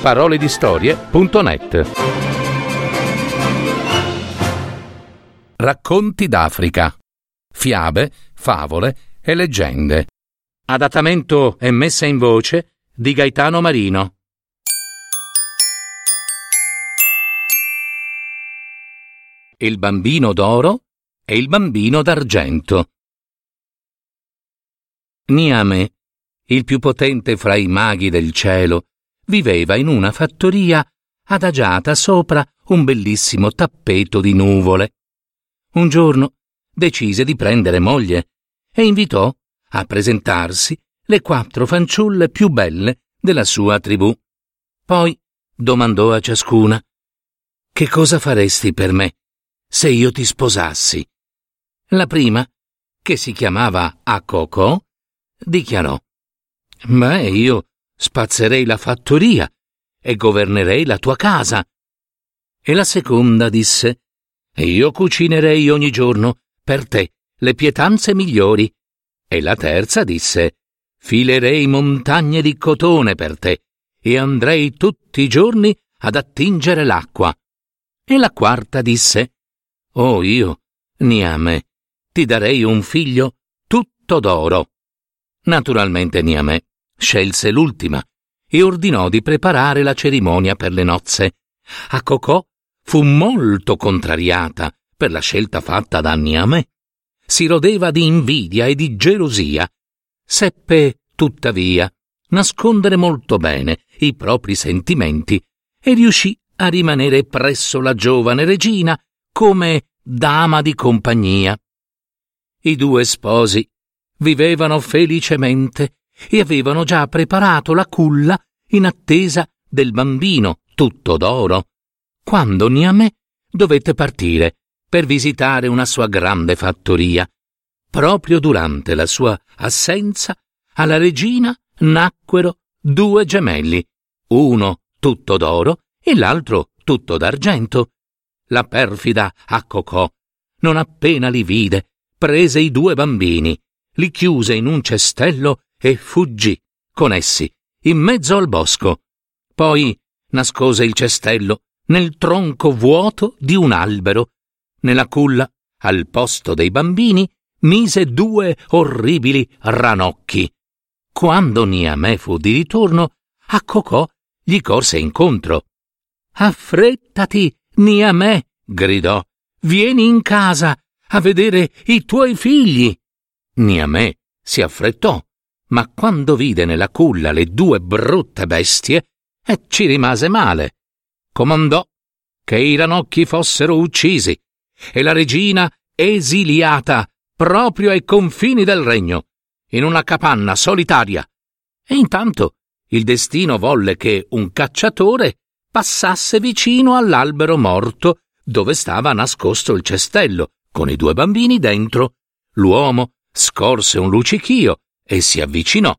paroledistorie.net Racconti d'Africa. Fiabe, favole e leggende. Adattamento e messa in voce di Gaetano Marino. Il bambino d'oro e il bambino d'argento. Niame, il più potente fra i maghi del cielo, viveva in una fattoria adagiata sopra un bellissimo tappeto di nuvole. Un giorno decise di prendere moglie e invitò a presentarsi le quattro fanciulle più belle della sua tribù. Poi domandò a ciascuna Che cosa faresti per me se io ti sposassi? La prima, che si chiamava Akoko, dichiarò Ma io spazzerei la fattoria e governerei la tua casa. E la seconda disse, io cucinerei ogni giorno per te le pietanze migliori. E la terza disse, filerei montagne di cotone per te e andrei tutti i giorni ad attingere l'acqua. E la quarta disse, oh io, Niame, ti darei un figlio tutto d'oro. Naturalmente Niame scelse l'ultima e ordinò di preparare la cerimonia per le nozze. A Cocò fu molto contrariata per la scelta fatta da Niamè. Si rodeva di invidia e di gelosia. Seppe, tuttavia, nascondere molto bene i propri sentimenti e riuscì a rimanere presso la giovane regina come dama di compagnia. I due sposi vivevano felicemente e avevano già preparato la culla in attesa del bambino tutto d'oro, quando Niamè dovette partire per visitare una sua grande fattoria. Proprio durante la sua assenza, alla regina nacquero due gemelli, uno tutto d'oro e l'altro tutto d'argento. La perfida Accocò, non appena li vide, prese i due bambini, li chiuse in un cestello e fuggì con essi in mezzo al bosco. Poi nascose il cestello nel tronco vuoto di un albero. Nella culla, al posto dei bambini, mise due orribili ranocchi. Quando Niamè fu di ritorno, a Cocò gli corse incontro. Affrettati, Niamè, gridò. Vieni in casa a vedere i tuoi figli. Niamè si affrettò ma quando vide nella culla le due brutte bestie, e ci rimase male. Comandò che i ranocchi fossero uccisi e la regina esiliata proprio ai confini del regno, in una capanna solitaria. E intanto il destino volle che un cacciatore passasse vicino all'albero morto dove stava nascosto il cestello, con i due bambini dentro. L'uomo scorse un luccichio e si avvicinò.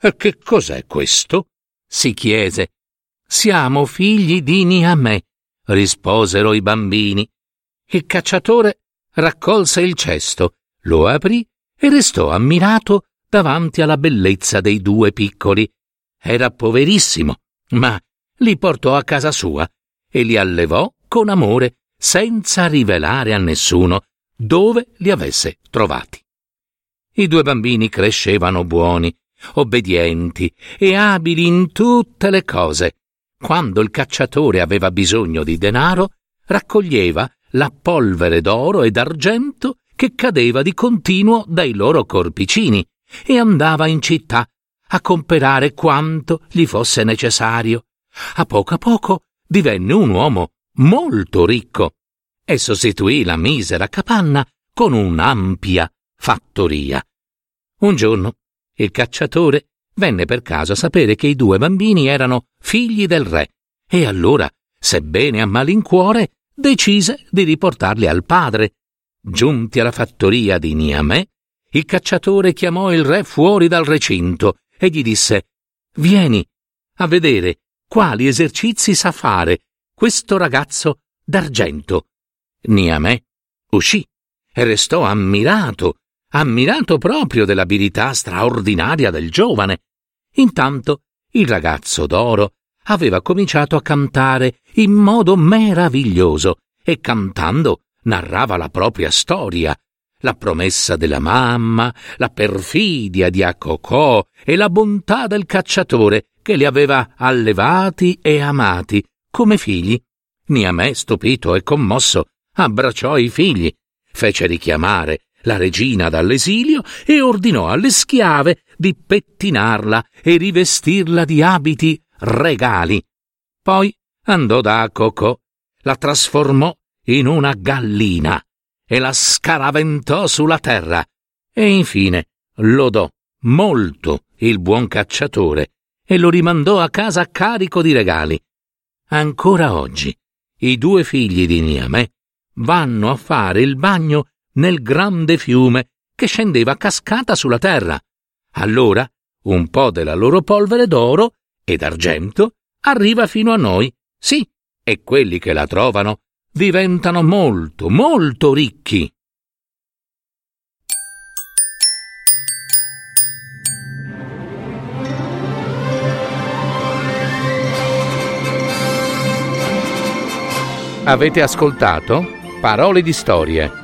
E che cos'è questo? si chiese. Siamo figli di Niamè, risposero i bambini. Il cacciatore raccolse il cesto, lo aprì e restò ammirato davanti alla bellezza dei due piccoli. Era poverissimo, ma li portò a casa sua e li allevò con amore, senza rivelare a nessuno dove li avesse trovati. I due bambini crescevano buoni, obbedienti e abili in tutte le cose. Quando il cacciatore aveva bisogno di denaro, raccoglieva la polvere d'oro e d'argento che cadeva di continuo dai loro corpicini e andava in città a comperare quanto gli fosse necessario. A poco a poco divenne un uomo molto ricco e sostituì la misera capanna con un'ampia fattoria. Un giorno il cacciatore venne per caso a sapere che i due bambini erano figli del re e allora, sebbene a malincuore, decise di riportarli al padre. Giunti alla fattoria di Niamè, il cacciatore chiamò il re fuori dal recinto e gli disse Vieni a vedere quali esercizi sa fare questo ragazzo d'argento. Niamè uscì e restò ammirato ammirato proprio dell'abilità straordinaria del giovane. Intanto il ragazzo d'oro aveva cominciato a cantare in modo meraviglioso e cantando narrava la propria storia, la promessa della mamma, la perfidia di Acocò e la bontà del cacciatore che li aveva allevati e amati come figli. Niamè, stupito e commosso, abbracciò i figli, fece richiamare la regina dall'esilio e ordinò alle schiave di pettinarla e rivestirla di abiti regali. Poi andò da Cocò, la trasformò in una gallina e la scaraventò sulla terra e infine lodò molto il buon cacciatore e lo rimandò a casa carico di regali. Ancora oggi i due figli di Niamè vanno a fare il bagno nel grande fiume che scendeva a cascata sulla terra. Allora un po' della loro polvere d'oro e d'argento arriva fino a noi, sì, e quelli che la trovano diventano molto, molto ricchi. Avete ascoltato? Parole di storie,